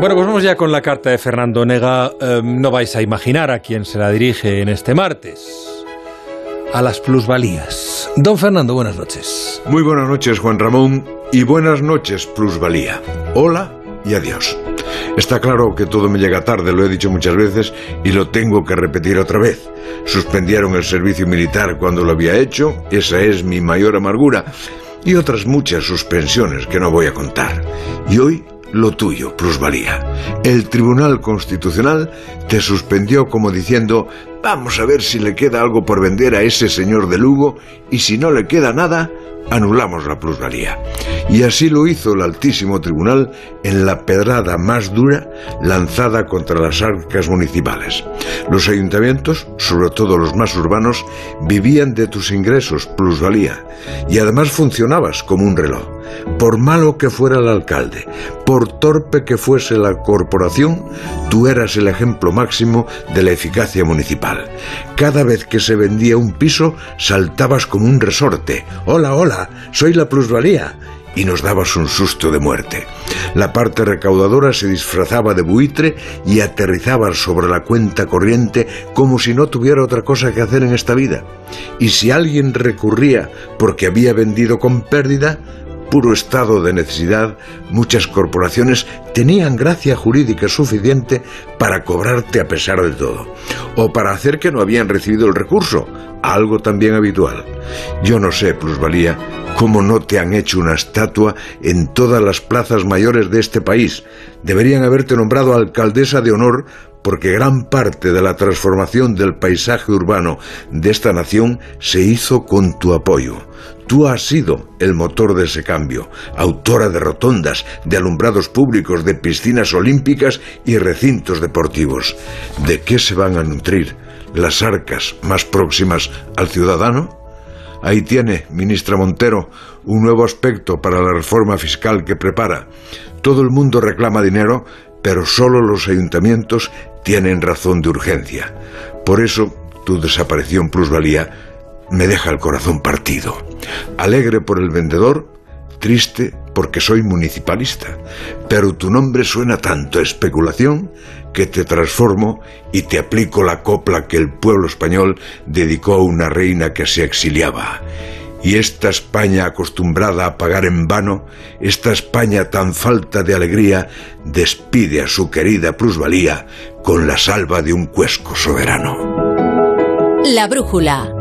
Bueno, pues vamos ya con la carta de Fernando Nega. Eh, no vais a imaginar a quién se la dirige en este martes. A las plusvalías. Don Fernando, buenas noches. Muy buenas noches, Juan Ramón, y buenas noches, plusvalía. Hola y adiós. Está claro que todo me llega tarde, lo he dicho muchas veces y lo tengo que repetir otra vez. Suspendieron el servicio militar cuando lo había hecho, esa es mi mayor amargura, y otras muchas suspensiones que no voy a contar. Y hoy lo tuyo, plusvalía. El Tribunal Constitucional te suspendió como diciendo, vamos a ver si le queda algo por vender a ese señor de Lugo y si no le queda nada, anulamos la plusvalía. Y así lo hizo el Altísimo Tribunal en la pedrada más dura lanzada contra las arcas municipales. Los ayuntamientos, sobre todo los más urbanos, vivían de tus ingresos, plusvalía, y además funcionabas como un reloj. Por malo que fuera el alcalde, por torpe que fuese la corporación, tú eras el ejemplo máximo de la eficacia municipal. Cada vez que se vendía un piso, saltabas como un resorte. Hola, hola, soy la plusvalía y nos dabas un susto de muerte. La parte recaudadora se disfrazaba de buitre y aterrizaba sobre la cuenta corriente como si no tuviera otra cosa que hacer en esta vida. Y si alguien recurría porque había vendido con pérdida, puro estado de necesidad, muchas corporaciones tenían gracia jurídica suficiente para cobrarte a pesar de todo, o para hacer que no habían recibido el recurso, algo también habitual. Yo no sé, plusvalía, cómo no te han hecho una estatua en todas las plazas mayores de este país. Deberían haberte nombrado alcaldesa de honor porque gran parte de la transformación del paisaje urbano de esta nación se hizo con tu apoyo. Tú has sido el motor de ese cambio, autora de rotondas, de alumbrados públicos, de piscinas olímpicas y recintos deportivos. ¿De qué se van a nutrir las arcas más próximas al ciudadano? Ahí tiene, ministra Montero, un nuevo aspecto para la reforma fiscal que prepara. Todo el mundo reclama dinero, pero solo los ayuntamientos tienen razón de urgencia. Por eso, tu desaparición plusvalía me deja el corazón partido. Alegre por el vendedor, triste porque soy municipalista, pero tu nombre suena tanto a especulación que te transformo y te aplico la copla que el pueblo español dedicó a una reina que se exiliaba. Y esta España acostumbrada a pagar en vano, esta España tan falta de alegría, despide a su querida plusvalía con la salva de un cuesco soberano. La brújula.